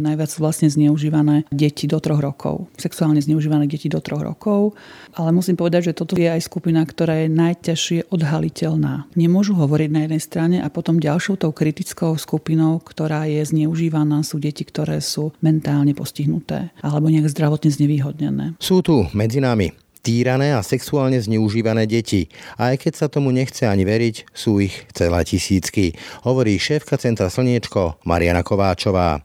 Najviac sú vlastne zneužívané deti do troch rokov. Sexuálne zneužívané deti do troch rokov. Ale musím povedať, že toto je aj skupina, ktorá je najťažšie odhaliteľná. Nemôžu hovoriť na jednej strane a potom ďalšou tou kritickou skupinou, ktorá je zneužívaná, sú deti, ktoré sú mentálne postihnuté alebo nejak zdravotne znevýhodnené. Sú tu medzi nami týrané a sexuálne zneužívané deti. A aj keď sa tomu nechce ani veriť, sú ich celé tisícky, hovorí šéfka Centra Slniečko Mariana Kováčová.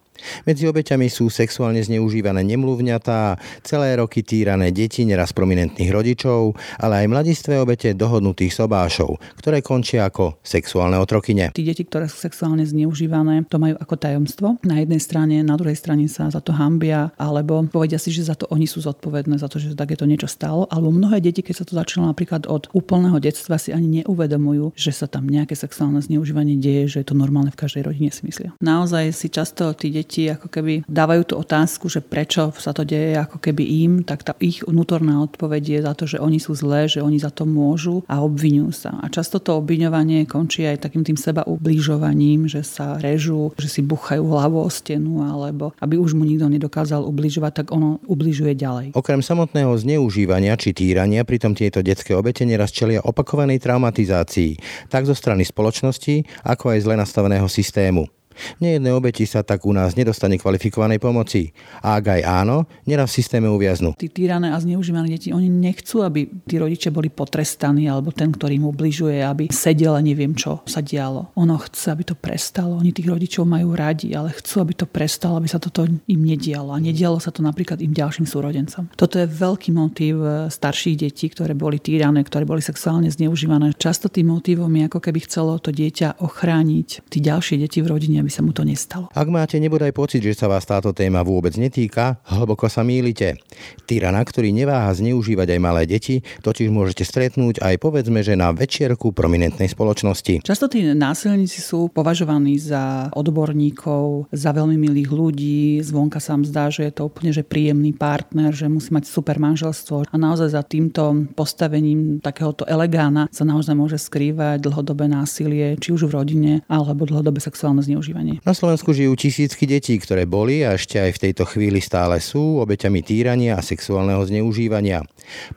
Medzi obeťami sú sexuálne zneužívané nemluvňatá, celé roky týrané deti neraz prominentných rodičov, ale aj mladistvé obete dohodnutých sobášov, ktoré končia ako sexuálne otrokyne. Tí deti, ktoré sú sexuálne zneužívané, to majú ako tajomstvo. Na jednej strane, na druhej strane sa za to hambia, alebo povedia si, že za to oni sú zodpovedné, za to, že takéto niečo stalo. Alebo mnohé deti, keď sa to začalo napríklad od úplného detstva, si ani neuvedomujú, že sa tam nejaké sexuálne zneužívanie deje, že je to normálne v každej rodine si myslia. Naozaj si často tí deti deti ako keby dávajú tú otázku, že prečo sa to deje ako keby im, tak tá ich vnútorná odpoveď je za to, že oni sú zlé, že oni za to môžu a obvinujú sa. A často to obviňovanie končí aj takým tým seba ubližovaním, že sa režú, že si buchajú hlavu o stenu, alebo aby už mu nikto nedokázal ubližovať, tak ono ubližuje ďalej. Okrem samotného zneužívania či týrania, pritom tieto detské obete neraz čelia opakovanej traumatizácii, tak zo strany spoločnosti, ako aj zle nastaveného systému. Nejedné obeti sa tak u nás nedostane kvalifikovanej pomoci. A ak aj áno, neraz v systéme uviaznú. Tí týrané a zneužívané deti, oni nechcú, aby tí rodičia boli potrestaní, alebo ten, ktorý mu obližuje, aby sedel a neviem, čo sa dialo. Ono chce, aby to prestalo. Oni tých rodičov majú radi, ale chcú, aby to prestalo, aby sa toto im nedialo. A nedialo sa to napríklad im ďalším súrodencom. Toto je veľký motív eh, starších detí, ktoré boli týrané, ktoré boli sexuálne zneužívané. Často tým motívom je ako keby chcelo to dieťa ochrániť tí ďalšie deti v rodine, aby sa mu to nestalo. Ak máte nebodaj pocit, že sa vás táto téma vôbec netýka, hlboko sa mýlite. Tyrana, ktorý neváha zneužívať aj malé deti, totiž môžete stretnúť aj povedzme, že na večierku prominentnej spoločnosti. Často tí násilníci sú považovaní za odborníkov, za veľmi milých ľudí, zvonka sa zdá, že je to úplne že príjemný partner, že musí mať super manželstvo a naozaj za týmto postavením takéhoto elegána sa naozaj môže skrývať dlhodobé násilie, či už v rodine, alebo dlhodobé sexuálne zneužívanie zneužívanie. Na Slovensku žijú tisícky detí, ktoré boli a ešte aj v tejto chvíli stále sú obeťami týrania a sexuálneho zneužívania.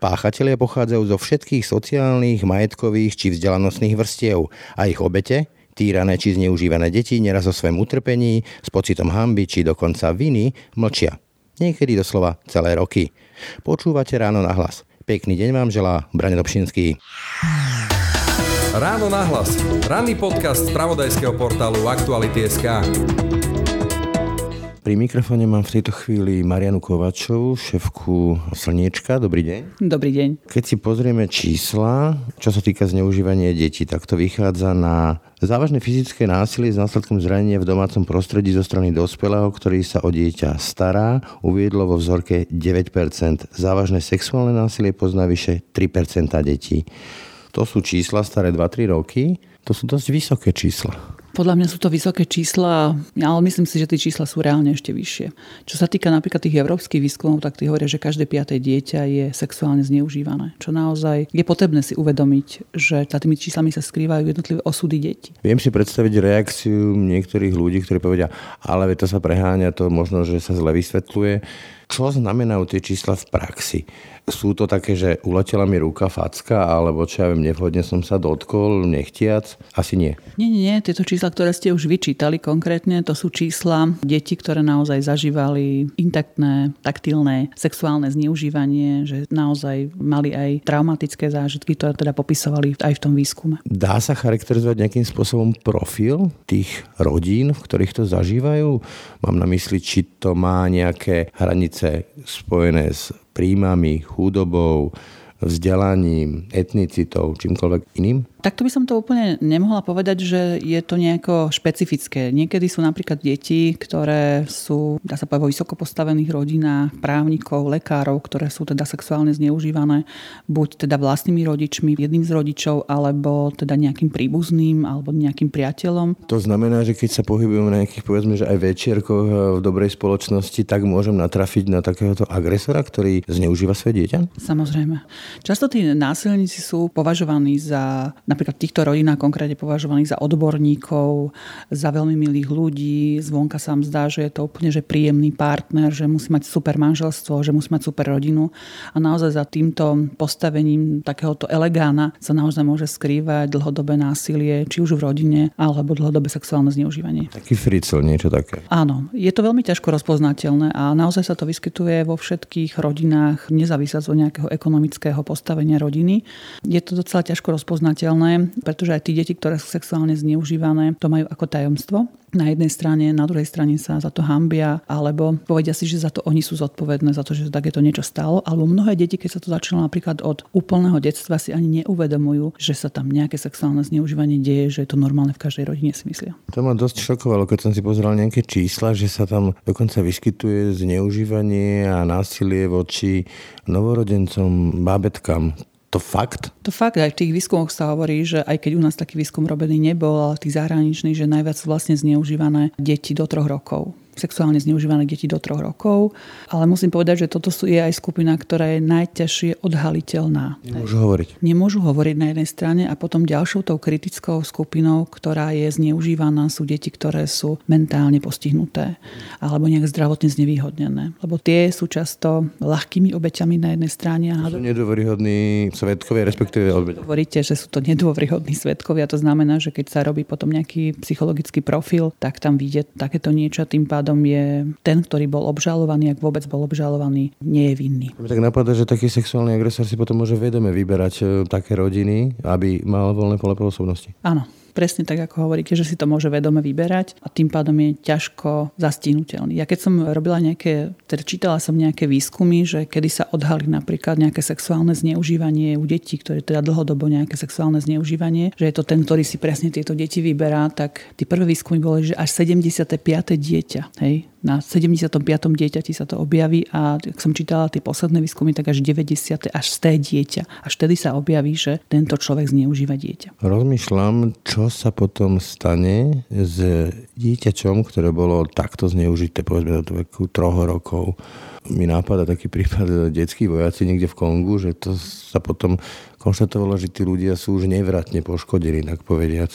Páchatelia pochádzajú zo všetkých sociálnych, majetkových či vzdelanostných vrstiev a ich obete, týrané či zneužívané deti neraz o svojom utrpení, s pocitom hamby či dokonca viny mlčia. Niekedy doslova celé roky. Počúvate ráno na hlas. Pekný deň vám želá Brane Dobšinský. Ráno nahlas. Ranný podcast z pravodajského portálu Aktuality.sk. Pri mikrofóne mám v tejto chvíli Marianu Kovačovú, šéfku Slniečka. Dobrý deň. Dobrý deň. Keď si pozrieme čísla, čo sa týka zneužívania detí, tak to vychádza na závažné fyzické násilie s následkom zranenia v domácom prostredí zo strany dospelého, ktorý sa o dieťa stará, uviedlo vo vzorke 9%. Závažné sexuálne násilie pozná vyše 3% detí. To sú čísla staré 2-3 roky. To sú dosť vysoké čísla. Podľa mňa sú to vysoké čísla, ale myslím si, že tie čísla sú reálne ešte vyššie. Čo sa týka napríklad tých európskych výskumov, tak tí hovoria, že každé piaté dieťa je sexuálne zneužívané. Čo naozaj je potrebné si uvedomiť, že za tými číslami sa skrývajú jednotlivé osudy detí. Viem si predstaviť reakciu niektorých ľudí, ktorí povedia, ale to sa preháňa, to možno, že sa zle vysvetľuje. Čo znamenajú tie čísla v praxi? Sú to také, že uletela mi ruka, facka, alebo čo ja viem, nevhodne som sa dotkol, nechtiac? Asi nie. Nie, nie, nie. Tieto čísla, ktoré ste už vyčítali konkrétne, to sú čísla detí, ktoré naozaj zažívali intaktné, taktilné, sexuálne zneužívanie, že naozaj mali aj traumatické zážitky, ktoré teda popisovali aj v tom výskume. Dá sa charakterizovať nejakým spôsobom profil tých rodín, v ktorých to zažívajú? Mám na mysli, či to má nejaké hranice spojené s príjmami, chudobou, vzdelaním, etnicitou, čímkoľvek iným? Takto by som to úplne nemohla povedať, že je to nejako špecifické. Niekedy sú napríklad deti, ktoré sú, dá sa povedať, vo vysoko postavených rodinách, právnikov, lekárov, ktoré sú teda sexuálne zneužívané buď teda vlastnými rodičmi, jedným z rodičov, alebo teda nejakým príbuzným, alebo nejakým priateľom. To znamená, že keď sa pohybujeme na nejakých, povedzme, že aj večierkoch eh, v dobrej spoločnosti, tak môžem natrafiť na takéhoto agresora, ktorý zneužíva svoje dieťa? Samozrejme. Často tí násilníci sú považovaní za napríklad v týchto rodinách konkrétne považovaných za odborníkov, za veľmi milých ľudí. Zvonka sa zdá, že je to úplne že príjemný partner, že musí mať super manželstvo, že musí mať super rodinu. A naozaj za týmto postavením takéhoto elegána sa naozaj môže skrývať dlhodobé násilie, či už v rodine, alebo dlhodobé sexuálne zneužívanie. Taký fricel, niečo také. Áno, je to veľmi ťažko rozpoznateľné a naozaj sa to vyskytuje vo všetkých rodinách, nezávisle od nejakého ekonomického postavenia rodiny. Je to docela ťažko rozpoznateľné, pretože aj tí deti, ktoré sú sexuálne zneužívané, to majú ako tajomstvo na jednej strane, na druhej strane sa za to hambia, alebo povedia si, že za to oni sú zodpovedné, za to, že takéto niečo stalo. Alebo mnohé deti, keď sa to začalo napríklad od úplného detstva, si ani neuvedomujú, že sa tam nejaké sexuálne zneužívanie deje, že je to normálne v každej rodine, si myslia. To ma dosť šokovalo, keď som si pozeral nejaké čísla, že sa tam dokonca vyskytuje zneužívanie a násilie voči novorodencom, bábetkám to fakt? To fakt, aj v tých výskumoch sa hovorí, že aj keď u nás taký výskum robený nebol, ale tých zahraničných, že najviac sú vlastne zneužívané deti do troch rokov sexuálne zneužívané deti do troch rokov. Ale musím povedať, že toto je aj skupina, ktorá je najťažšie odhaliteľná. Nemôžu hovoriť. Nemôžu hovoriť na jednej strane a potom ďalšou tou kritickou skupinou, ktorá je zneužívaná, sú deti, ktoré sú mentálne postihnuté alebo nejak zdravotne znevýhodnené. Lebo tie sú často ľahkými obeťami na jednej strane. A sú nedôveryhodní svetkovia, respektíve obeťa. Hovoríte, že sú to nedôveryhodní svetkovia. To znamená, že keď sa robí potom nejaký psychologický profil, tak tam vidie takéto niečo. Tým pádom pádom je ten, ktorý bol obžalovaný, ak vôbec bol obžalovaný, nie je vinný. Tak napadá, že taký sexuálny agresor si potom môže vedome vyberať e, také rodiny, aby mal voľné pole pôsobnosti. Áno, presne tak, ako hovoríte, že si to môže vedome vyberať a tým pádom je ťažko zastihnutelný. Ja keď som robila nejaké, teda čítala som nejaké výskumy, že kedy sa odhalí napríklad nejaké sexuálne zneužívanie u detí, ktoré teda dlhodobo nejaké sexuálne zneužívanie, že je to ten, ktorý si presne tieto deti vyberá, tak tie prvé výskumy boli, že až 75. dieťa, hej, na 75. dieťati sa to objaví a ak som čítala tie posledné výskumy, tak až 90. až 100 dieťa. Až vtedy sa objaví, že tento človek zneužíva dieťa. Rozmýšľam, čo sa potom stane s dieťačom, ktoré bolo takto zneužité, povedzme do veku troch rokov. Mi nápada taký prípad detských vojaci niekde v Kongu, že to sa potom konštatovalo, že tí ľudia sú už nevratne poškodení, tak povediac.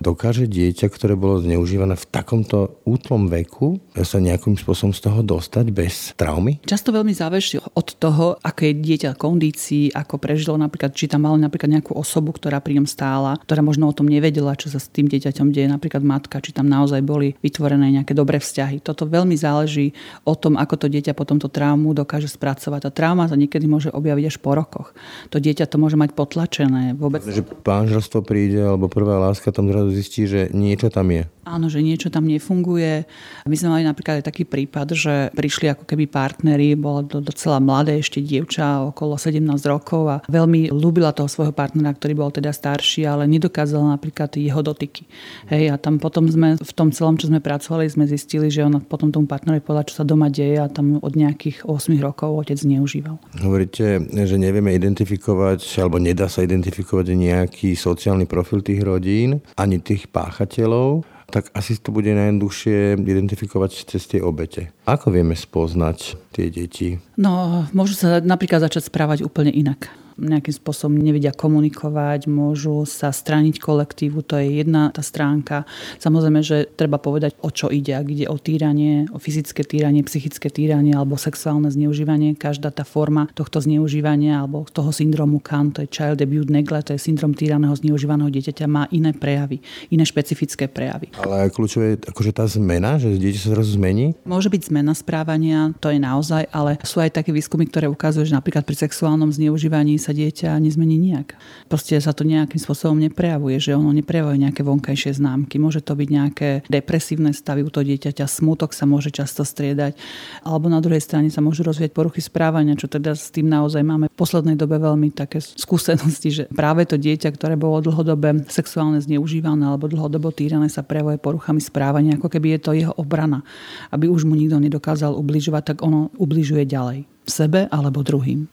Dokáže dieťa, ktoré bolo zneužívané v takomto útlom veku, sa nejakým spôsobom z toho dostať bez traumy? Často veľmi záleží od toho, aké je dieťa kondícii, ako prežilo napríklad, či tam mal napríklad nejakú osobu, ktorá pri ňom stála, ktorá možno o tom nevedela, čo sa s tým dieťaťom deje, napríklad matka, či tam naozaj boli vytvorené nejaké dobré vzťahy. Toto veľmi záleží o tom, ako to dieťa potom to traumu dokáže spracovať. A trauma sa niekedy môže objaviť až po rokoch. To dieťa to môže mať potlačené. Vôbec... Že manželstvo príde, alebo prvá láska tam zrazu zistí, že niečo tam je. Áno, že niečo tam nefunguje. My sme mali napríklad aj taký prípad, že prišli ako keby partneri, bola to docela mladé ešte dievča, okolo 17 rokov a veľmi ľúbila toho svojho partnera, ktorý bol teda starší, ale nedokázala napríklad jeho dotyky. Hej, a tam potom sme v tom celom, čo sme pracovali, sme zistili, že ona potom tomu partnerovi povedala, čo sa doma deje a tam od nejakých 8 rokov otec zneužíval. Hovoríte, že nevieme identifikovať alebo nedá sa identifikovať nejaký sociálny profil tých rodín, ani tých páchateľov, tak asi to bude najjednoduchšie identifikovať cez tie obete. Ako vieme spoznať tie deti? No, môžu sa napríklad začať správať úplne inak nejakým spôsobom nevedia komunikovať, môžu sa straniť kolektívu, to je jedna tá stránka. Samozrejme, že treba povedať, o čo ide. Ak ide o týranie, o fyzické týranie, psychické týranie alebo sexuálne zneužívanie, každá tá forma tohto zneužívania alebo toho syndromu CAN, to je Child Abuse Neglect, to je syndrom týraného zneužívaného dieťaťa, má iné prejavy, iné špecifické prejavy. Ale kľúčové je akože tá zmena, že dieťa sa zrazu zmení? Môže byť zmena správania, to je naozaj, ale sú aj také výskumy, ktoré ukazujú, že napríklad pri sexuálnom zneužívaní sa sa dieťa nezmení nejak. Proste sa to nejakým spôsobom neprejavuje, že ono neprejavuje nejaké vonkajšie známky. Môže to byť nejaké depresívne stavy u toho dieťaťa, smutok sa môže často striedať, alebo na druhej strane sa môžu rozvieť poruchy správania, čo teda s tým naozaj máme v poslednej dobe veľmi také skúsenosti, že práve to dieťa, ktoré bolo dlhodobé sexuálne zneužívané alebo dlhodobo týrané, sa prejavuje poruchami správania, ako keby je to jeho obrana, aby už mu nikto nedokázal ubližovať, tak ono ubližuje ďalej sebe alebo druhým.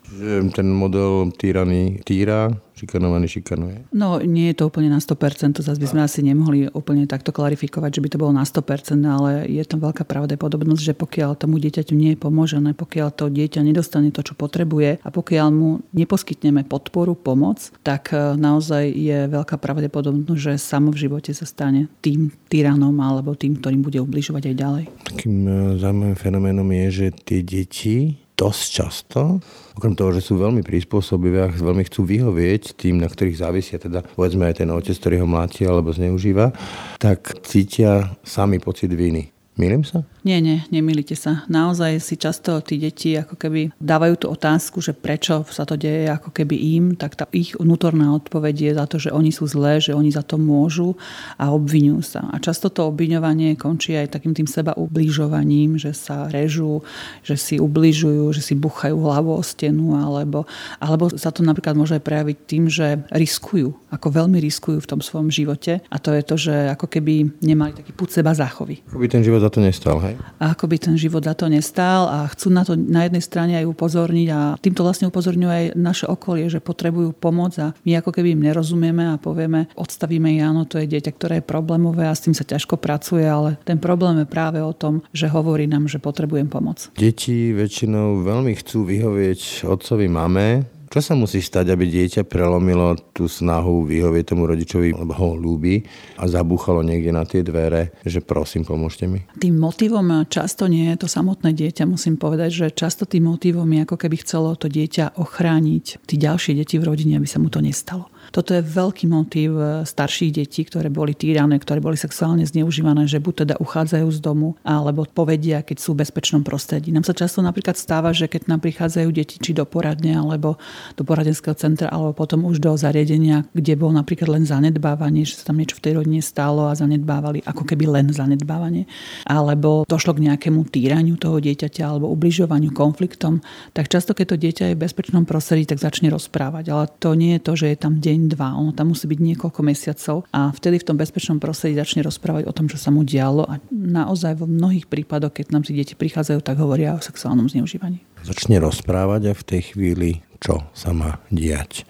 Ten model týraný týra, šikanovaný šikanuje? No nie je to úplne na 100%, to zase by sme asi nemohli úplne takto klarifikovať, že by to bolo na 100%, ale je tam veľká pravdepodobnosť, že pokiaľ tomu dieťaťu nie je pomožené, pokiaľ to dieťa nedostane to, čo potrebuje a pokiaľ mu neposkytneme podporu, pomoc, tak e, naozaj je veľká pravdepodobnosť, že samo v živote sa stane tým tyranom alebo tým, ktorým bude ubližovať aj ďalej. Takým e, zaujímavým fenoménom je, že tie deti dosť často, okrem toho, že sú veľmi prispôsobivé a veľmi chcú vyhovieť tým, na ktorých závisia, teda povedzme aj ten otec, ktorý ho mláti alebo zneužíva, tak cítia sami pocit viny. Milím sa? Nie, nie, nemýlite sa. Naozaj si často tí deti ako keby dávajú tú otázku, že prečo sa to deje ako keby im, tak tá ich vnútorná odpoveď je za to, že oni sú zlé, že oni za to môžu a obvinujú sa. A často to obviňovanie končí aj takým tým seba ubližovaním, že sa režú, že si ubližujú, že si buchajú hlavu o stenu, alebo, alebo sa to napríklad môže aj prejaviť tým, že riskujú, ako veľmi riskujú v tom svojom živote. A to je to, že ako keby nemali taký púd seba záchovy. Ako by ten život za to nestal, hej? A ako by ten život za to nestál a chcú na to na jednej strane aj upozorniť a týmto vlastne upozorňujú aj naše okolie, že potrebujú pomoc a my ako keby im nerozumieme a povieme, odstavíme áno, to je dieťa, ktoré je problémové a s tým sa ťažko pracuje, ale ten problém je práve o tom, že hovorí nám, že potrebujem pomoc. Deti väčšinou veľmi chcú vyhovieť otcovi, mame, čo sa musí stať, aby dieťa prelomilo tú snahu vyhovieť tomu rodičovi, lebo ho ľúbi a zabúchalo niekde na tie dvere, že prosím, pomôžte mi? Tým motivom často nie je to samotné dieťa. Musím povedať, že často tým motivom je ako keby chcelo to dieťa ochrániť tí ďalšie deti v rodine, aby sa mu to nestalo. Toto je veľký motív e, starších detí, ktoré boli týrané, ktoré boli sexuálne zneužívané, že buď teda uchádzajú z domu, alebo povedia, keď sú v bezpečnom prostredí. Nám sa často napríklad stáva, že keď nám prichádzajú deti či do poradne, alebo do poradenského centra, alebo potom už do zariadenia, kde bol napríklad len zanedbávanie, že sa tam niečo v tej rodine stálo a zanedbávali, ako keby len zanedbávanie, alebo došlo k nejakému týraniu toho dieťaťa alebo ubližovaniu konfliktom, tak často, keď to dieťa je v bezpečnom prostredí, tak začne rozprávať. Ale to nie je to, že je tam deň, dva, ono tam musí byť niekoľko mesiacov a vtedy v tom bezpečnom prostredí začne rozprávať o tom, čo sa mu dialo a naozaj vo mnohých prípadoch, keď nám tí deti prichádzajú, tak hovoria o sexuálnom zneužívaní. Začne rozprávať a v tej chvíli čo sa má diať.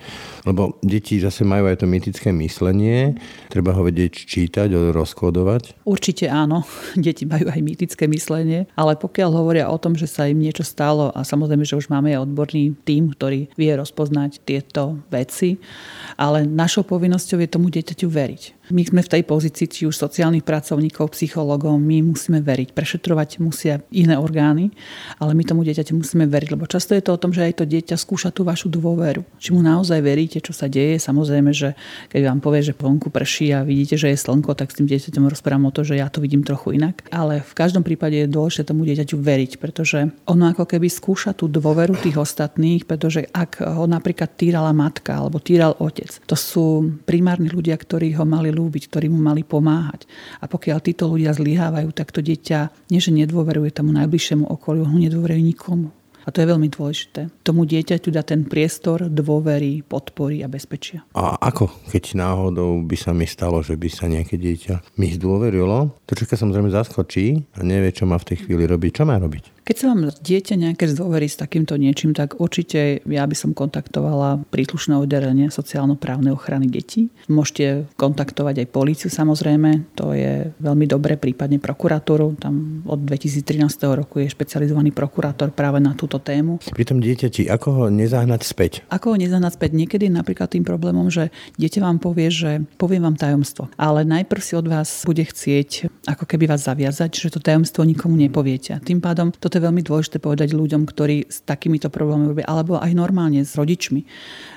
Lebo deti zase majú aj to mytické myslenie, treba ho vedieť čítať, rozkodovať. Určite áno, deti majú aj mytické myslenie, ale pokiaľ hovoria o tom, že sa im niečo stalo a samozrejme, že už máme aj odborný tým, ktorý vie rozpoznať tieto veci, ale našou povinnosťou je tomu dieťaťu veriť. My sme v tej pozícii, či už sociálnych pracovníkov, psychológov, my musíme veriť. Prešetrovať musia iné orgány, ale my tomu dieťaťu musíme veriť, lebo často je to o tom, že aj to dieťa skúša tú vašu dôveru. Či mu naozaj veríte, čo sa deje. Samozrejme, že keď vám povie, že vonku prší a vidíte, že je slnko, tak s tým dieťaťom rozprávam o to, že ja to vidím trochu inak. Ale v každom prípade je dôležité tomu dieťaťu veriť, pretože ono ako keby skúša tú dôveru tých ostatných, pretože ak ho napríklad týrala matka alebo týral otec, to sú primárni ľudia, ktorí ho mali ľúbiť, ktorí mu mali pomáhať. A pokiaľ títo ľudia zlyhávajú, tak to dieťa nie, že nedôveruje tomu najbližšiemu okoliu, ho nedôveruje nikomu. A to je veľmi dôležité. Tomu dieťaťu dá ten priestor dôvery, podpory a bezpečia. A ako, keď náhodou by sa mi stalo, že by sa nejaké dieťa mi zdôverilo, to čaká samozrejme zaskočí a nevie, čo má v tej chvíli robiť. Čo má robiť? Keď sa vám dieťa nejaké zdôverí s takýmto niečím, tak určite ja by som kontaktovala príslušné oddelenie sociálno-právnej ochrany detí. Môžete kontaktovať aj políciu samozrejme, to je veľmi dobré, prípadne prokuratúru. Tam od 2013 roku je špecializovaný prokurátor práve na túto tému. Pri tom dieťati, ako ho nezahnať späť? Ako ho nezahnať späť? Niekedy napríklad tým problémom, že dieťa vám povie, že poviem vám tajomstvo, ale najprv si od vás bude chcieť ako keby vás zaviazať, že to tajomstvo nikomu nepoviete. Tým pádom toto je veľmi dôležité povedať ľuďom, ktorí s takýmito problémami robia, alebo aj normálne s rodičmi,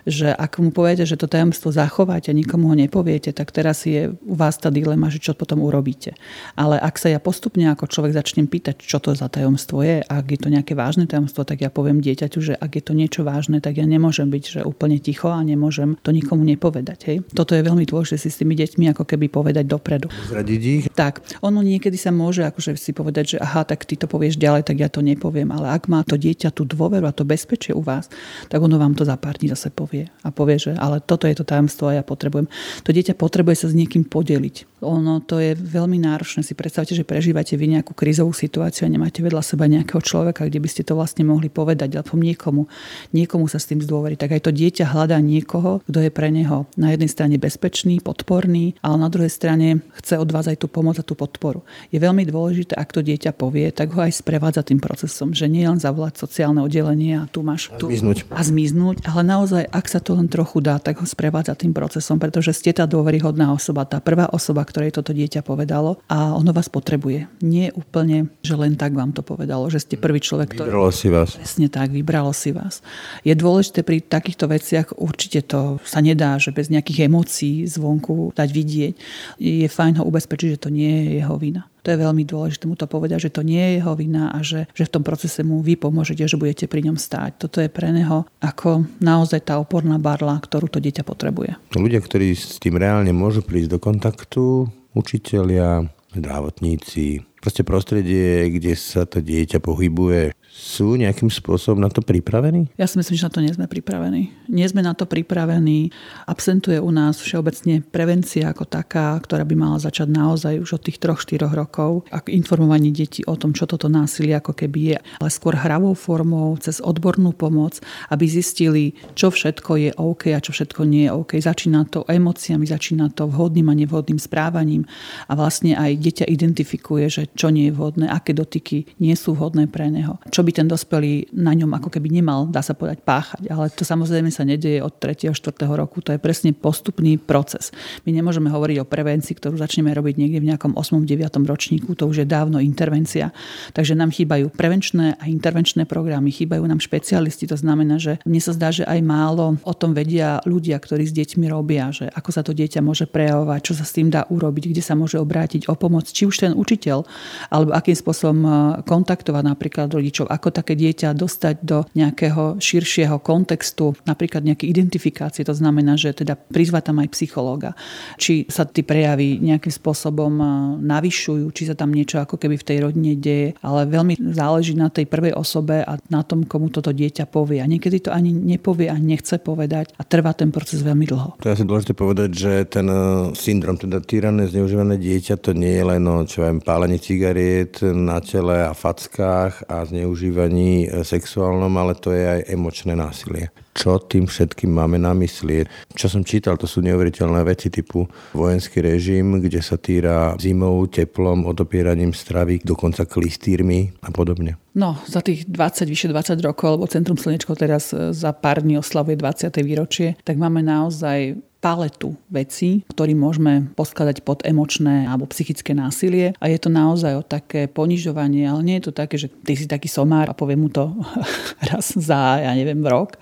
že ak mu poviete, že to tajomstvo zachováte a nikomu ho nepoviete, tak teraz je u vás tá dilema, že čo potom urobíte. Ale ak sa ja postupne ako človek začnem pýtať, čo to za tajomstvo je, ak je to nejaké vážne tajomstvo, tak ja poviem dieťaťu, že ak je to niečo vážne, tak ja nemôžem byť že úplne ticho a nemôžem to nikomu nepovedať. Hej. Toto je veľmi dôležité si s tými deťmi ako keby povedať dopredu. Zradiť ich? Tak, ono niekedy sa môže akože si povedať, že aha, tak ty to povieš ďalej, tak ja to nepoviem, ale ak má to dieťa tú dôveru a to bezpečie u vás, tak ono vám to za pár dní zase povie a povie, že ale toto je to tajomstvo a ja potrebujem. To dieťa potrebuje sa s niekým podeliť. Ono to je veľmi náročné. Si predstavte, že prežívate vy nejakú krízovú situáciu a nemáte vedľa seba nejakého človeka, kde by ste to vlastne mohli povedať, alebo niekomu, niekomu sa s tým zdôveriť. Tak aj to dieťa hľadá niekoho, kto je pre neho na jednej strane bezpečný, podporný, ale na druhej strane chce od vás aj tú pomoc a tú podporu. Je veľmi dôležité, ak to dieťa povie, tak ho aj sprevádza tým procesom, že nie len zavolať sociálne oddelenie a tu máš tu, a zmiznúť. A zmiznúť, ale naozaj, ak sa to len trochu dá, tak ho sprevádza tým procesom, pretože ste tá dôveryhodná osoba, tá prvá osoba, ktorej toto dieťa povedalo a ono vás potrebuje. Nie úplne, že len tak vám to povedalo, že ste prvý človek, ktorý... Vybralo si vás. Presne tak, vybralo si vás. Je dôležité pri takýchto veciach, určite to sa nedá, že bez nejakých emócií zvonku dať vidieť. Je fajn ho ubezpečiť, že to nie je jeho vina. To je veľmi dôležité mu to povedať, že to nie je jeho vina a že, že v tom procese mu vy pomôžete, že budete pri ňom stáť. Toto je pre neho ako naozaj tá oporná barla, ktorú to dieťa potrebuje. Ľudia, ktorí s tým reálne môžu prísť do kontaktu, učitelia, zdravotníci, proste prostredie, kde sa to dieťa pohybuje, sú nejakým spôsobom na to pripravení? Ja si myslím, že na to nie sme pripravení. Nie sme na to pripravení. Absentuje u nás všeobecne prevencia ako taká, ktorá by mala začať naozaj už od tých 3-4 rokov. Ak informovanie detí o tom, čo toto násilie ako keby je, ale skôr hravou formou, cez odbornú pomoc, aby zistili, čo všetko je OK a čo všetko nie je OK. Začína to emóciami, začína to vhodným a nevhodným správaním a vlastne aj dieťa identifikuje, že čo nie je vhodné, aké dotyky nie sú vhodné pre neho, čo by ten dospelý na ňom ako keby nemal, dá sa povedať, páchať. Ale to samozrejme sa nedieje od 3. 4. roku, to je presne postupný proces. My nemôžeme hovoriť o prevencii, ktorú začneme robiť niekde v nejakom 8. 9. ročníku, to už je dávno intervencia. Takže nám chýbajú prevenčné a intervenčné programy, chýbajú nám špecialisti, to znamená, že mne sa zdá, že aj málo o tom vedia ľudia, ktorí s deťmi robia, že ako sa to dieťa môže prejavovať, čo sa s tým dá urobiť, kde sa môže obrátiť o pomoc, či už ten učiteľ, alebo akým spôsobom e, kontaktovať napríklad rodičov, ako také dieťa dostať do nejakého širšieho kontextu, napríklad nejaké identifikácie, to znamená, že teda prizvať tam aj psychológa, či sa tí prejavy nejakým spôsobom navyšujú, či sa tam niečo ako keby v tej rodine deje, ale veľmi záleží na tej prvej osobe a na tom, komu toto dieťa povie. A niekedy to ani nepovie a nechce povedať a trvá ten proces veľmi dlho. To je asi dôležité povedať, že ten e, syndrom, teda týrané, zneužívané dieťa, to nie je len o čo viem, pálenie cigariet na tele a fackách a zneužívaní e, sexuálnom, ale to je aj emočné násilie. Čo tým všetkým máme na mysli? Čo som čítal, to sú neuveriteľné veci typu vojenský režim, kde sa týra zimou, teplom, odopieraním stravy, dokonca klistírmi a podobne. No, za tých 20, vyše 20 rokov, lebo Centrum Slnečko teraz e, za pár dní oslavuje 20. výročie, tak máme naozaj paletu vecí, ktorý môžeme poskladať pod emočné alebo psychické násilie a je to naozaj o také ponižovanie, ale nie je to také, že ty si taký somár a poviem mu to raz za, ja neviem, rok,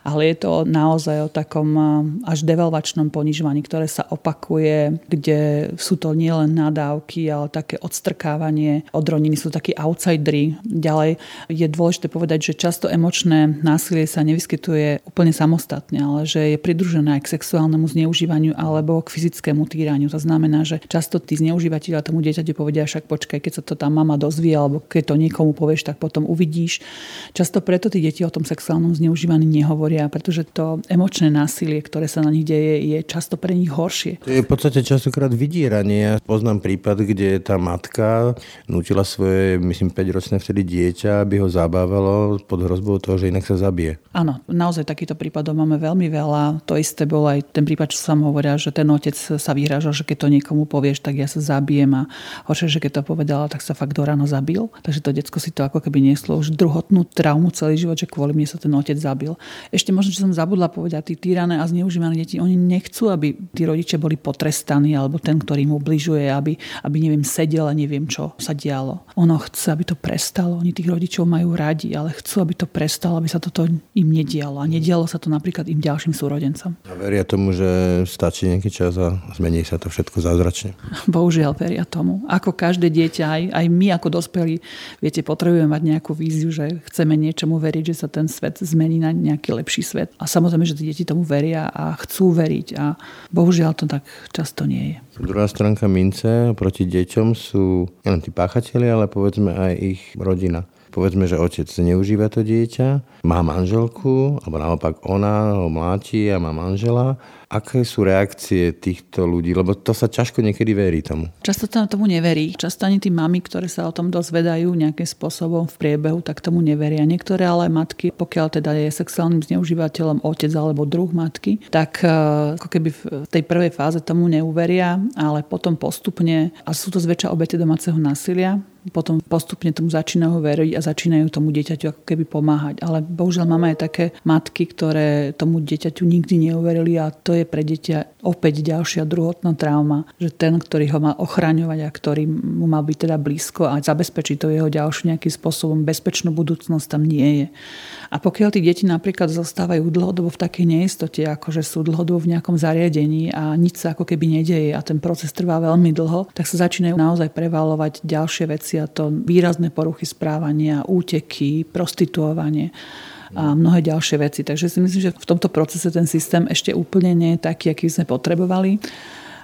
ale je to naozaj o takom až devalvačnom ponižovaní, ktoré sa opakuje, kde sú to nielen nadávky, ale také odstrkávanie, odroniny sú takí outsideri. Ďalej je dôležité povedať, že často emočné násilie sa nevyskytuje úplne samostatne, ale že je pridružené aj k sexuálnemu sexuálnemu zneužívaniu alebo k fyzickému týraniu. To znamená, že často tí zneužívateľia tomu dieťaťu povedia, však počkaj, keď sa to tá mama dozvie alebo keď to niekomu povieš, tak potom uvidíš. Často preto tí deti o tom sexuálnom zneužívaní nehovoria, pretože to emočné násilie, ktoré sa na nich deje, je často pre nich horšie. To je v podstate častokrát vydieranie. Ja poznám prípad, kde tá matka nutila svoje, myslím, 5-ročné vtedy dieťa, aby ho zabávalo pod hrozbou toho, že inak sa zabije. Áno, naozaj takýchto prípadov máme veľmi veľa. To isté bol aj ten ten prípad, čo som hovorila, že ten otec sa vyhrážal, že keď to niekomu povieš, tak ja sa zabijem a horšie, že keď to povedala, tak sa fakt do ráno zabil. Takže to detsko si to ako keby nieslo už druhotnú traumu celý život, že kvôli mne sa ten otec zabil. Ešte možno, že som zabudla povedať, tí týrané a zneužívané deti, oni nechcú, aby tí rodičia boli potrestaní alebo ten, ktorý mu ubližuje, aby, aby neviem, sedel a neviem, čo sa dialo. Ono chce, aby to prestalo. Oni tých rodičov majú radi, ale chcú, aby to prestalo, aby sa toto im nedialo. A nedialo sa to napríklad im ďalším súrodencom. A veria tomu, že stačí nejaký čas a zmení sa to všetko zázračne. Bohužiaľ veria tomu. Ako každé dieťa, aj, aj my ako dospelí, viete, potrebujeme mať nejakú víziu, že chceme niečomu veriť, že sa ten svet zmení na nejaký lepší svet. A samozrejme, že deti tomu veria a chcú veriť a bohužiaľ to tak často nie je. Druhá stránka mince proti deťom sú nielen tí páchatelia, ale povedzme aj ich rodina povedzme, že otec neužíva to dieťa, má manželku, alebo naopak ona ho mláti a má manžela Aké sú reakcie týchto ľudí? Lebo to sa ťažko niekedy verí tomu. Často sa tomu neverí. Často ani tí mami, ktoré sa o tom dozvedajú nejakým spôsobom v priebehu, tak tomu neveria. Niektoré ale matky, pokiaľ teda je sexuálnym zneužívateľom otec alebo druh matky, tak e, ako keby v tej prvej fáze tomu neuveria, ale potom postupne, a sú to zväčša obete domáceho násilia, potom postupne tomu začínajú veriť a začínajú tomu dieťaťu ako keby pomáhať. Ale bohužiaľ máme aj také matky, ktoré tomu dieťaťu nikdy neuverili a to je pre dieťa opäť ďalšia druhotná trauma, že ten, ktorý ho má ochraňovať a ktorý mu má byť teda blízko a zabezpečiť to jeho ďalšiu nejakým spôsobom bezpečnú budúcnosť tam nie je. A pokiaľ tí deti napríklad zostávajú dlhodobo v takej neistote, ako že sú dlhodobo v nejakom zariadení a nič sa ako keby nedeje a ten proces trvá veľmi dlho, tak sa začínajú naozaj prevalovať ďalšie veci a to výrazné poruchy správania, úteky, prostituovanie a mnohé ďalšie veci. Takže si myslím, že v tomto procese ten systém ešte úplne nie je taký, aký sme potrebovali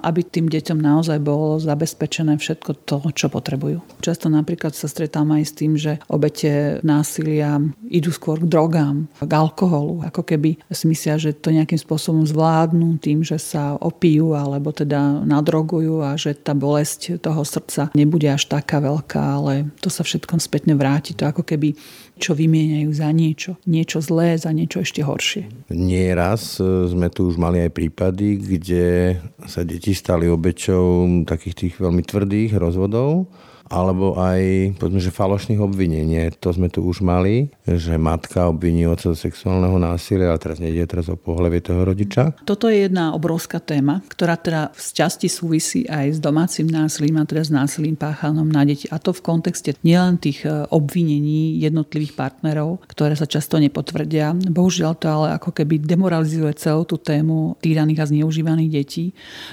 aby tým deťom naozaj bolo zabezpečené všetko to, čo potrebujú. Často napríklad sa stretám aj s tým, že obete násilia idú skôr k drogám, k alkoholu, ako keby si myslia, že to nejakým spôsobom zvládnu tým, že sa opijú alebo teda nadrogujú a že tá bolesť toho srdca nebude až taká veľká, ale to sa všetko spätne vráti. To ako keby čo vymieňajú za niečo. Niečo zlé za niečo ešte horšie. Nie raz e, sme tu už mali aj prípady, kde sa deti stali obeťou takých tých veľmi tvrdých rozvodov alebo aj povedzme, že falošných obvinení. To sme tu už mali, že matka obviní oca zo sexuálneho násilia, ale teraz nejde teraz o pohľavie toho rodiča. Toto je jedna obrovská téma, ktorá teda z časti súvisí aj s domácim násilím a teda s násilím páchanom na deti. A to v kontexte nielen tých e, obvinení jednotlivých partnerov, ktoré sa často nepotvrdia. Bohužiaľ to ale ako keby demoralizuje celú tú tému týraných a zneužívaných detí,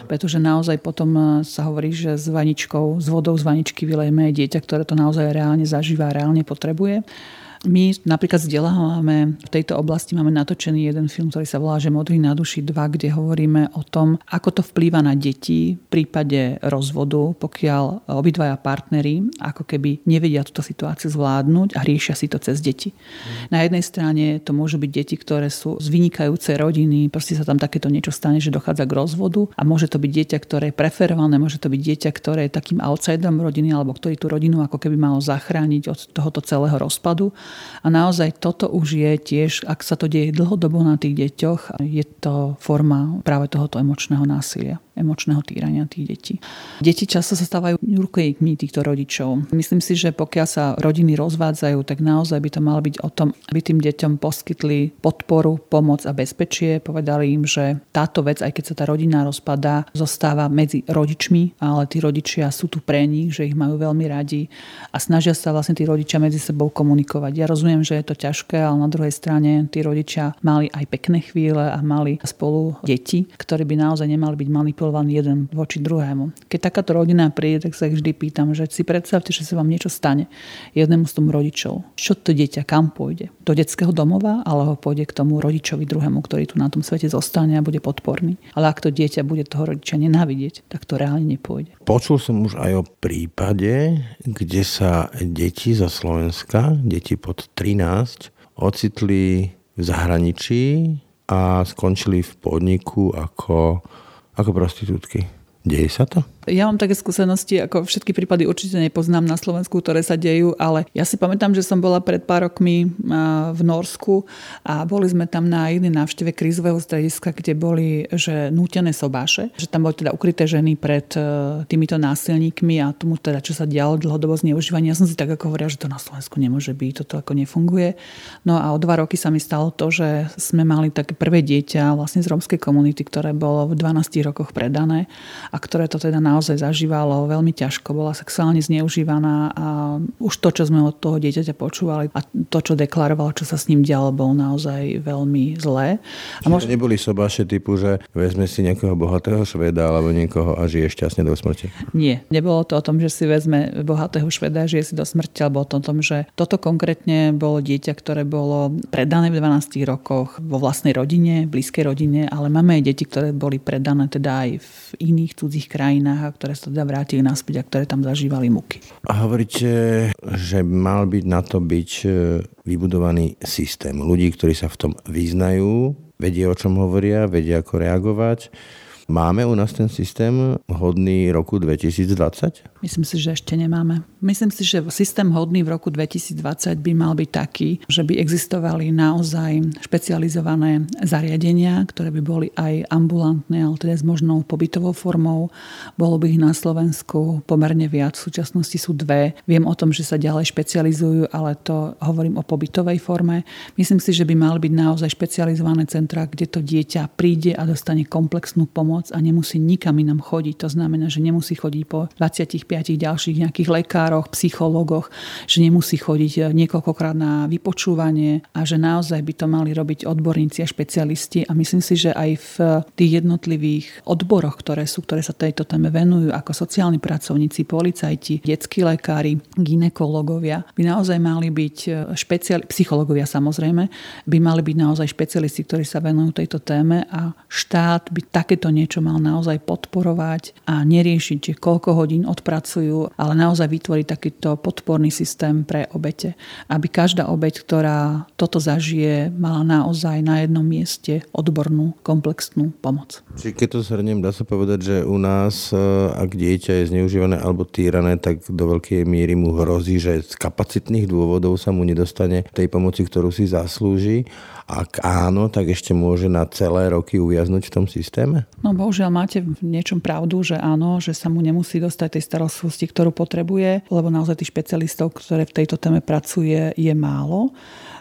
pretože naozaj potom e, sa hovorí, že s vaničkou, s vodou z vaničky vylej zrejme aj dieťa, ktoré to naozaj reálne zažíva, reálne potrebuje. My napríklad vzdelávame, v tejto oblasti máme natočený jeden film, ktorý sa volá, že Modrý na duši 2, kde hovoríme o tom, ako to vplýva na deti v prípade rozvodu, pokiaľ obidvaja partnery ako keby nevedia túto situáciu zvládnuť a riešia si to cez deti. Mm. Na jednej strane to môžu byť deti, ktoré sú z vynikajúcej rodiny, proste sa tam takéto niečo stane, že dochádza k rozvodu a môže to byť dieťa, ktoré je preferované, môže to byť dieťa, ktoré je takým outsiderom rodiny alebo ktorý tú rodinu ako keby malo zachrániť od tohoto celého rozpadu a naozaj toto už je tiež, ak sa to deje dlhodobo na tých deťoch, je to forma práve tohoto emočného násilia emočného týrania tých detí. Deti často sa stávajú rukojemí týchto rodičov. Myslím si, že pokiaľ sa rodiny rozvádzajú, tak naozaj by to malo byť o tom, aby tým deťom poskytli podporu, pomoc a bezpečie. Povedali im, že táto vec, aj keď sa tá rodina rozpadá, zostáva medzi rodičmi, ale tí rodičia sú tu pre nich, že ich majú veľmi radi a snažia sa vlastne tí rodičia medzi sebou komunikovať. Ja rozumiem, že je to ťažké, ale na druhej strane tí rodičia mali aj pekné chvíle a mali spolu deti, ktoré by naozaj nemali byť manipulované manipulovaní jeden voči druhému. Keď takáto rodina príde, tak sa ich vždy pýtam, že si predstavte, že sa vám niečo stane jednému z tomu rodičov. Čo to dieťa, kam pôjde? Do detského domova, alebo pôjde k tomu rodičovi druhému, ktorý tu na tom svete zostane a bude podporný. Ale ak to dieťa bude toho rodiča nenávidieť, tak to reálne nepôjde. Počul som už aj o prípade, kde sa deti zo Slovenska, deti pod 13, ocitli v zahraničí a skončili v podniku ako ako prostitútky. Deje sa to? Ja mám také skúsenosti, ako všetky prípady určite nepoznám na Slovensku, ktoré sa dejú, ale ja si pamätám, že som bola pred pár rokmi v Norsku a boli sme tam na jednej návšteve krízového strediska, kde boli že nútené sobáše, že tam boli teda ukryté ženy pred e, týmito násilníkmi a tomu teda, čo sa dialo dlhodobo zneužívania. Ja som si tak ako hovorila, že to na Slovensku nemôže byť, toto ako nefunguje. No a o dva roky sa mi stalo to, že sme mali také prvé dieťa vlastne z rómskej komunity, ktoré bolo v 12 rokoch predané a ktoré to teda na naozaj zažívalo veľmi ťažko, bola sexuálne zneužívaná a už to, čo sme od toho dieťaťa počúvali a to, čo deklaroval, čo sa s ním dialo, bol naozaj veľmi zlé. A možno... neboli sobáše typu, že vezme si nejakého bohatého šveda alebo niekoho a žije šťastne do smrti? Nie, nebolo to o tom, že si vezme bohatého šveda a žije si do smrti, alebo o tom, že toto konkrétne bolo dieťa, ktoré bolo predané v 12 rokoch vo vlastnej rodine, blízkej rodine, ale máme aj deti, ktoré boli predané teda aj v iných cudzích krajinách a ktoré sa teda vrátili naspäť a ktoré tam zažívali muky. A hovoríte, že mal byť na to byť e, vybudovaný systém ľudí, ktorí sa v tom vyznajú, vedia, o čom hovoria, vedia, ako reagovať Máme u nás ten systém hodný roku 2020? Myslím si, že ešte nemáme. Myslím si, že systém hodný v roku 2020 by mal byť taký, že by existovali naozaj špecializované zariadenia, ktoré by boli aj ambulantné, ale teda s možnou pobytovou formou. Bolo by ich na Slovensku pomerne viac. V súčasnosti sú dve. Viem o tom, že sa ďalej špecializujú, ale to hovorím o pobytovej forme. Myslím si, že by mali byť naozaj špecializované centra, kde to dieťa príde a dostane komplexnú pomoc pomoc a nemusí nikam inam chodiť. To znamená, že nemusí chodiť po 25 ďalších nejakých lekároch, psychologoch, že nemusí chodiť eh, niekoľkokrát na vypočúvanie a že naozaj by to mali robiť odborníci a špecialisti. A myslím si, že aj v tých jednotlivých odboroch, ktoré sú, ktoré sa tejto téme venujú, ako sociálni pracovníci, policajti, detskí lekári, ginekológovia, by naozaj mali byť eh, špeciali, psychológovia samozrejme, by mali byť naozaj špecialisti, ktorí sa venujú tejto téme a štát by takéto niečo niečo mal naozaj podporovať a neriešiť, koľko hodín odpracujú, ale naozaj vytvoriť takýto podporný systém pre obete. Aby každá obeť, ktorá toto zažije, mala naozaj na jednom mieste odbornú, komplexnú pomoc. Čiže keď to zhrniem, dá sa povedať, že u nás, e, ak dieťa je zneužívané alebo týrané, tak do veľkej miery mu hrozí, že z kapacitných dôvodov sa mu nedostane tej pomoci, ktorú si zaslúži ak áno, tak ešte môže na celé roky uviaznuť v tom systéme? No bohužiaľ máte v niečom pravdu, že áno, že sa mu nemusí dostať tej starostlivosti, ktorú potrebuje, lebo naozaj tých špecialistov, ktoré v tejto téme pracuje, je málo.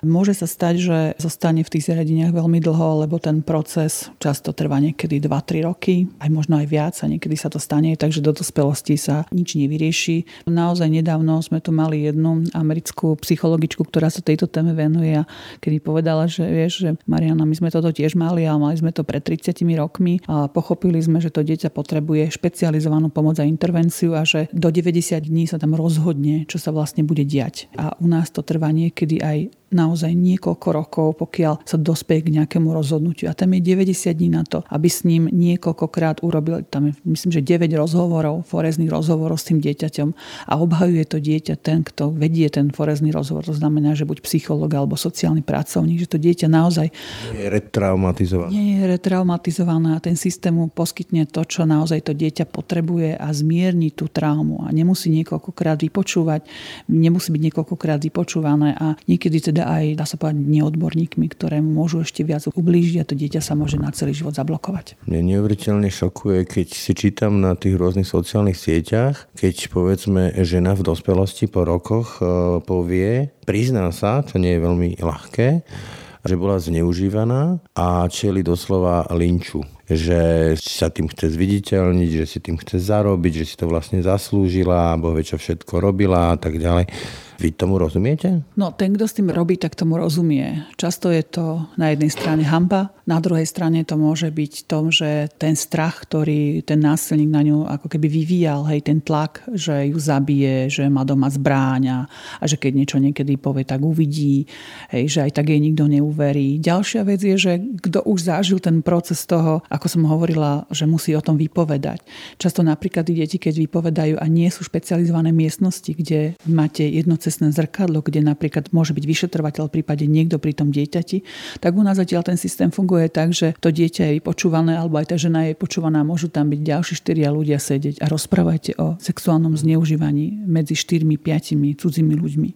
Môže sa stať, že zostane v tých zariadeniach veľmi dlho, lebo ten proces často trvá niekedy 2-3 roky, aj možno aj viac a niekedy sa to stane, takže do dospelosti sa nič nevyrieši. Naozaj nedávno sme tu mali jednu americkú psychologičku, ktorá sa tejto téme venuje a kedy povedala, že vieš, že Mariana, my sme toto tiež mali a mali sme to pred 30 rokmi a pochopili sme, že to dieťa potrebuje špecializovanú pomoc a intervenciu a že do 90 dní sa tam rozhodne, čo sa vlastne bude diať. A u nás to trvá niekedy aj naozaj niekoľko rokov, pokiaľ sa dospeje k nejakému rozhodnutiu. A tam je 90 dní na to, aby s ním niekoľkokrát urobil, tam je myslím, že 9 rozhovorov, forezných rozhovorov s tým dieťaťom a obhajuje to dieťa ten, kto vedie ten forezný rozhovor. To znamená, že buď psychológ alebo sociálny pracovník, že to dieťa naozaj nie je retraumatizované. Nie je retraumatizované a ten systém mu poskytne to, čo naozaj to dieťa potrebuje a zmierni tú traumu a nemusí niekoľkokrát vypočúvať, nemusí byť niekoľkokrát vypočúvané a niekedy teda teda aj, dá sa povedať, neodborníkmi, ktoré môžu ešte viac ublížiť a to dieťa sa môže na celý život zablokovať. Mne neuveriteľne šokuje, keď si čítam na tých rôznych sociálnych sieťach, keď povedzme žena v dospelosti po rokoch e, povie, prizná sa, to nie je veľmi ľahké, že bola zneužívaná a čeli doslova linču že sa tým chce zviditeľniť, že si tým chce zarobiť, že si to vlastne zaslúžila, alebo čo všetko robila a tak ďalej. Vy tomu rozumiete? No, ten, kto s tým robí, tak tomu rozumie. Často je to na jednej strane hamba, na druhej strane to môže byť tom, že ten strach, ktorý ten násilník na ňu ako keby vyvíjal, hej, ten tlak, že ju zabije, že má doma zbráňa a že keď niečo niekedy povie, tak uvidí, hej, že aj tak jej nikto neuverí. Ďalšia vec je, že kto už zažil ten proces toho, ako som hovorila, že musí o tom vypovedať. Často napríklad deti, keď vypovedajú a nie sú špecializované miestnosti, kde máte jedno cestné zrkadlo, kde napríklad môže byť vyšetrovateľ v prípade niekto pri tom dieťati, tak u nás zatiaľ ten systém funguje tak, že to dieťa je vypočúvané alebo aj tá žena je počúvaná, môžu tam byť ďalší štyria ľudia sedieť a rozprávajte o sexuálnom zneužívaní medzi štyrmi, piatimi cudzími ľuďmi.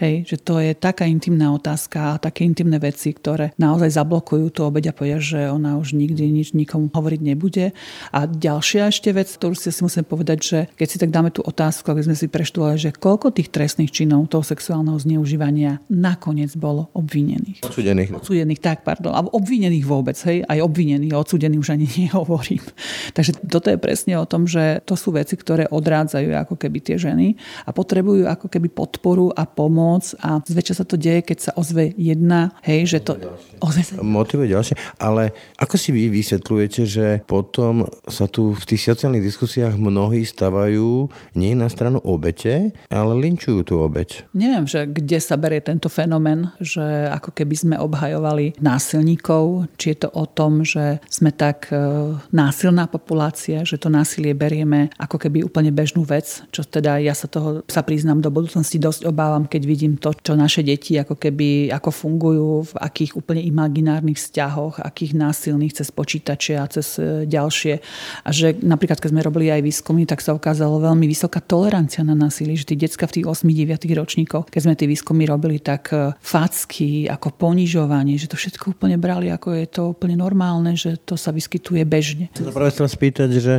Hej, že to je taká intimná otázka a také intimné veci, ktoré naozaj zablokujú tú obeď a povedia, že ona už nikdy nič nikomu hovoriť nebude. A ďalšia ešte vec, ktorú si musím povedať, že keď si tak dáme tú otázku, aby sme si preštudovali, že koľko tých trestných činov toho sexuálneho zneužívania nakoniec bolo obvinených. Odsudených. Odsudených, tak, pardon. Alebo obvinených vôbec, hej, aj obvinených, odsudených už ani nehovorím. Takže toto je presne o tom, že to sú veci, ktoré odrádzajú ako keby tie ženy a potrebujú ako keby podporu a pomoc a zväčša sa to deje, keď sa ozve jedna, hej, že to... Ozve sa... Motivuje ďalšie, ale ako si vy vysvetľujete, že potom sa tu v tých sociálnych diskusiách mnohí stavajú nie na stranu obete, ale linčujú tú obeť. Neviem, že kde sa berie tento fenomén, že ako keby sme obhajovali násilníkov, či je to o tom, že sme tak e, násilná populácia, že to násilie berieme ako keby úplne bežnú vec, čo teda ja sa toho sa priznám do budúcnosti dosť obávam, keď vidím to, čo naše deti ako keby ako fungujú, v akých úplne imaginárnych vzťahoch, akých násilných cez počítače a cez e, ďalšie. A že napríklad, keď sme robili aj výskumy, tak sa ukázalo veľmi vysoká tolerancia na násilie, že tí decka v tých 8-9 ročníkoch, keď sme tie výskumy robili, tak e, facky, ako ponižovanie, že to všetko úplne brali, ako je to úplne normálne, že to sa vyskytuje bežne. Chcem práve chcel spýtať, že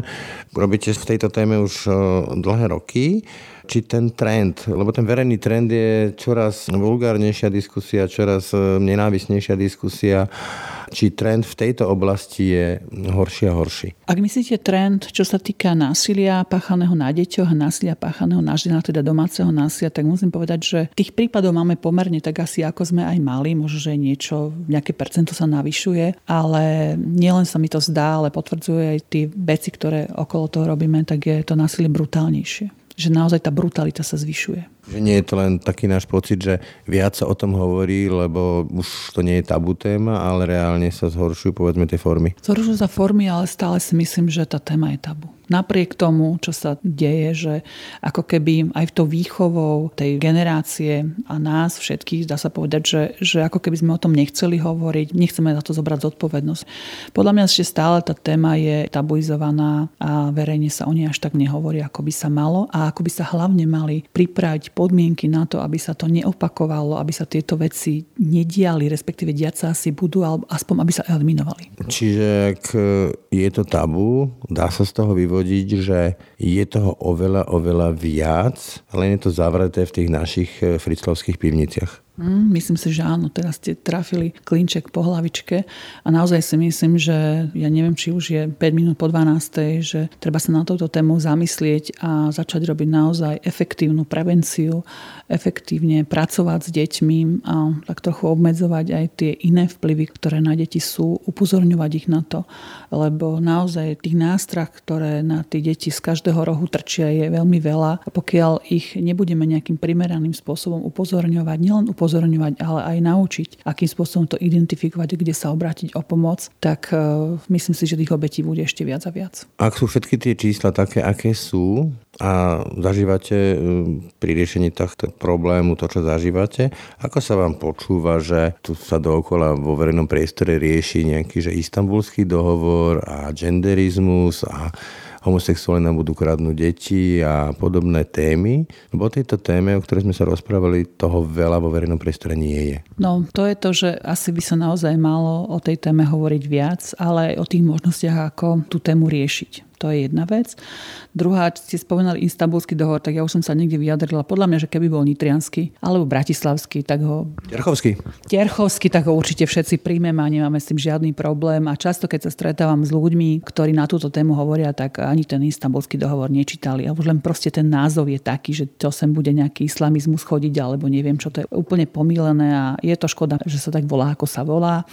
robíte v tejto téme už e, dlhé roky či ten trend, lebo ten verejný trend je čoraz vulgárnejšia diskusia, čoraz e, nenávisnejšia diskusia, či trend v tejto oblasti je horší a horší. Ak myslíte trend, čo sa týka násilia páchaného na deťoch a násilia páchaného na ženách, teda domáceho násilia, tak musím povedať, že tých prípadov máme pomerne tak asi, ako sme aj mali. Možno, že niečo, nejaké percento sa navyšuje, ale nielen sa mi to zdá, ale potvrdzuje aj tie veci, ktoré okolo toho robíme, tak je to násilie brutálnejšie že naozaj tá brutalita sa zvyšuje. Že nie je to len taký náš pocit, že viac sa o tom hovorí, lebo už to nie je tabu téma, ale reálne sa zhoršujú povedzme tie formy. Zhoršujú sa formy, ale stále si myslím, že tá téma je tabu napriek tomu, čo sa deje, že ako keby aj v to výchovou tej generácie a nás všetkých, dá sa povedať, že, že ako keby sme o tom nechceli hovoriť, nechceme za to zobrať zodpovednosť. Podľa mňa ešte stále tá téma je tabuizovaná a verejne sa o nej až tak nehovorí, ako by sa malo a ako by sa hlavne mali pripraviť podmienky na to, aby sa to neopakovalo, aby sa tieto veci nediali, respektíve diať sa asi budú, alebo aspoň aby sa eliminovali. Čiže ak je to tabu, dá sa z toho vyvodiť že je toho oveľa, oveľa viac, len je to zavreté v tých našich eh, friclovských pivniciach. Mm, myslím si, že áno, teraz ste trafili klinček po hlavičke a naozaj si myslím, že ja neviem, či už je 5 minút po 12, že treba sa na touto tému zamyslieť a začať robiť naozaj efektívnu prevenciu, efektívne pracovať s deťmi a tak trochu obmedzovať aj tie iné vplyvy, ktoré na deti sú, upozorňovať ich na to, lebo naozaj tých nástrah, ktoré na tie deti z každého rohu trčia, je veľmi veľa a pokiaľ ich nebudeme nejakým primeraným spôsobom upozorňovať, nielen upozorňovať, ale aj naučiť, akým spôsobom to identifikovať, kde sa obrátiť o pomoc, tak uh, myslím si, že tých obetí bude ešte viac a viac. Ak sú všetky tie čísla také, aké sú a zažívate uh, pri riešení tohto problému to, čo zažívate, ako sa vám počúva, že tu sa dookola vo verejnom priestore rieši nejaký že istambulský dohovor a genderizmus a homosexuáli nám budú kradnúť deti a podobné témy. Bo tejto téme, o ktorej sme sa rozprávali, toho veľa vo verejnom priestore nie je. No, to je to, že asi by sa naozaj malo o tej téme hovoriť viac, ale aj o tých možnostiach, ako tú tému riešiť. To je jedna vec. Druhá, ste spomenali istambulský dohovor, tak ja už som sa niekde vyjadrila. Podľa mňa, že keby bol nitriansky alebo bratislavský, tak ho... Terchovský. Terchovský, tak ho určite všetci príjmeme a nemáme s tým žiadny problém. A často, keď sa stretávam s ľuďmi, ktorí na túto tému hovoria, tak ani ten istambulský dohovor nečítali. A už len proste ten názov je taký, že to sem bude nejaký islamizmus chodiť, alebo neviem čo, to je úplne pomílené a je to škoda, že sa tak volá, ako sa volá.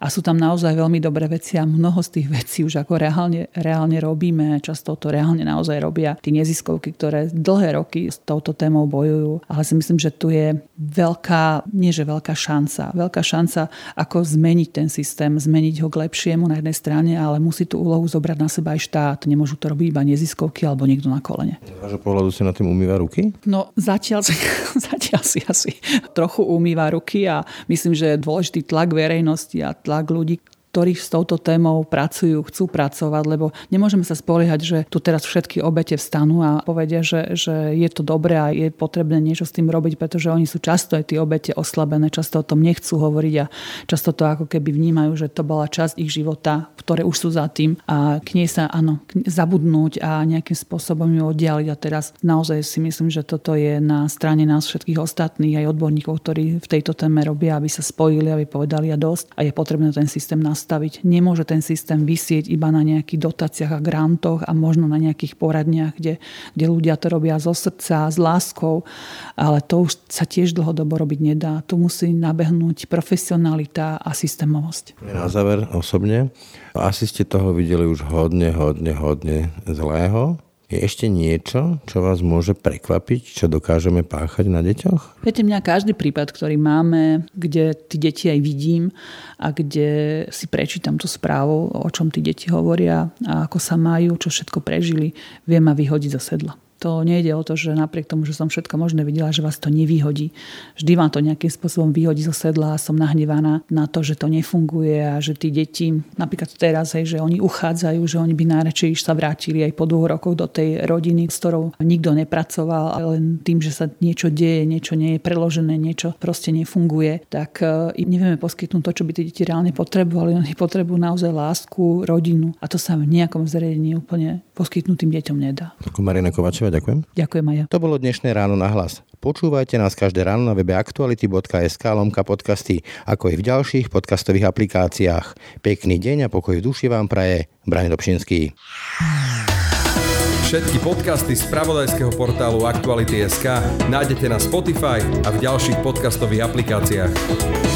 A sú tam naozaj veľmi dobré veci a mnoho z tých vecí už ako reálne, reálne robí robíme, často to reálne naozaj robia tí neziskovky, ktoré dlhé roky s touto témou bojujú. Ale si myslím, že tu je veľká, nie že veľká šanca, veľká šanca, ako zmeniť ten systém, zmeniť ho k lepšiemu na jednej strane, ale musí tú úlohu zobrať na seba aj štát. Nemôžu to robiť iba neziskovky alebo niekto na kolene. Z vášho pohľadu si na tým umýva ruky? No zatiaľ, zatiaľ si asi trochu umýva ruky a myslím, že je dôležitý tlak verejnosti a tlak ľudí, ktorí s touto témou pracujú, chcú pracovať, lebo nemôžeme sa spoliehať, že tu teraz všetky obete vstanú a povedia, že, že je to dobré a je potrebné niečo s tým robiť, pretože oni sú často aj tie obete oslabené, často o tom nechcú hovoriť a často to ako keby vnímajú, že to bola časť ich života, ktoré už sú za tým a k nej sa áno, zabudnúť a nejakým spôsobom ju oddialiť. A teraz naozaj si myslím, že toto je na strane nás všetkých ostatných aj odborníkov, ktorí v tejto téme robia, aby sa spojili, aby povedali a dosť. A je potrebné ten systém nás nastaviť. Nemôže ten systém vysieť iba na nejakých dotáciách a grantoch a možno na nejakých poradniach, kde, kde ľudia to robia zo srdca, s láskou, ale to už sa tiež dlhodobo robiť nedá. Tu musí nabehnúť profesionalita a systémovosť. Na záver osobne, asi ste toho videli už hodne, hodne, hodne zlého Je ešte niečo, čo vás môže prekvapiť, čo dokážeme páchať na deťoch? Viete, mňa každý prípad, ktorý máme, kde tí deti aj vidím a kde si prečítam tú správu, o čom tí deti hovoria a ako sa majú, čo všetko prežili, vie ma vyhodiť zo sedla. To nejde o to, že napriek tomu, že som všetko možné videla, že vás to nevyhodí. Vždy vám to nejakým spôsobom vyhodí zo sedla a som nahnevaná na to, že to nefunguje a že tí deti, napríklad teraz, hej, že oni uchádzajú, že oni by najradšej sa vrátili aj po dvoch rokoch do tej rodiny, s ktorou nikto nepracoval, ale len tým, že sa niečo deje, niečo nie je preložené, niečo proste nefunguje, tak e, im nevieme poskytnúť to, čo by tí deti reálne potrebovali. Oni potrebujú naozaj lásku, rodinu a to sa v nejakom zariadení úplne poskytnutým deťom nedá. Marina Kovačová, ďakujem. Ďakujem aj ja. To bolo dnešné ráno na hlas. Počúvajte nás každé ráno na webe aktuality.sk lomka podcasty, ako i v ďalších podcastových aplikáciách. Pekný deň a pokoj v duši vám praje Brane Dobšinský. Všetky podcasty z pravodajského portálu Aktuality.sk nájdete na Spotify a v ďalších podcastových aplikáciách.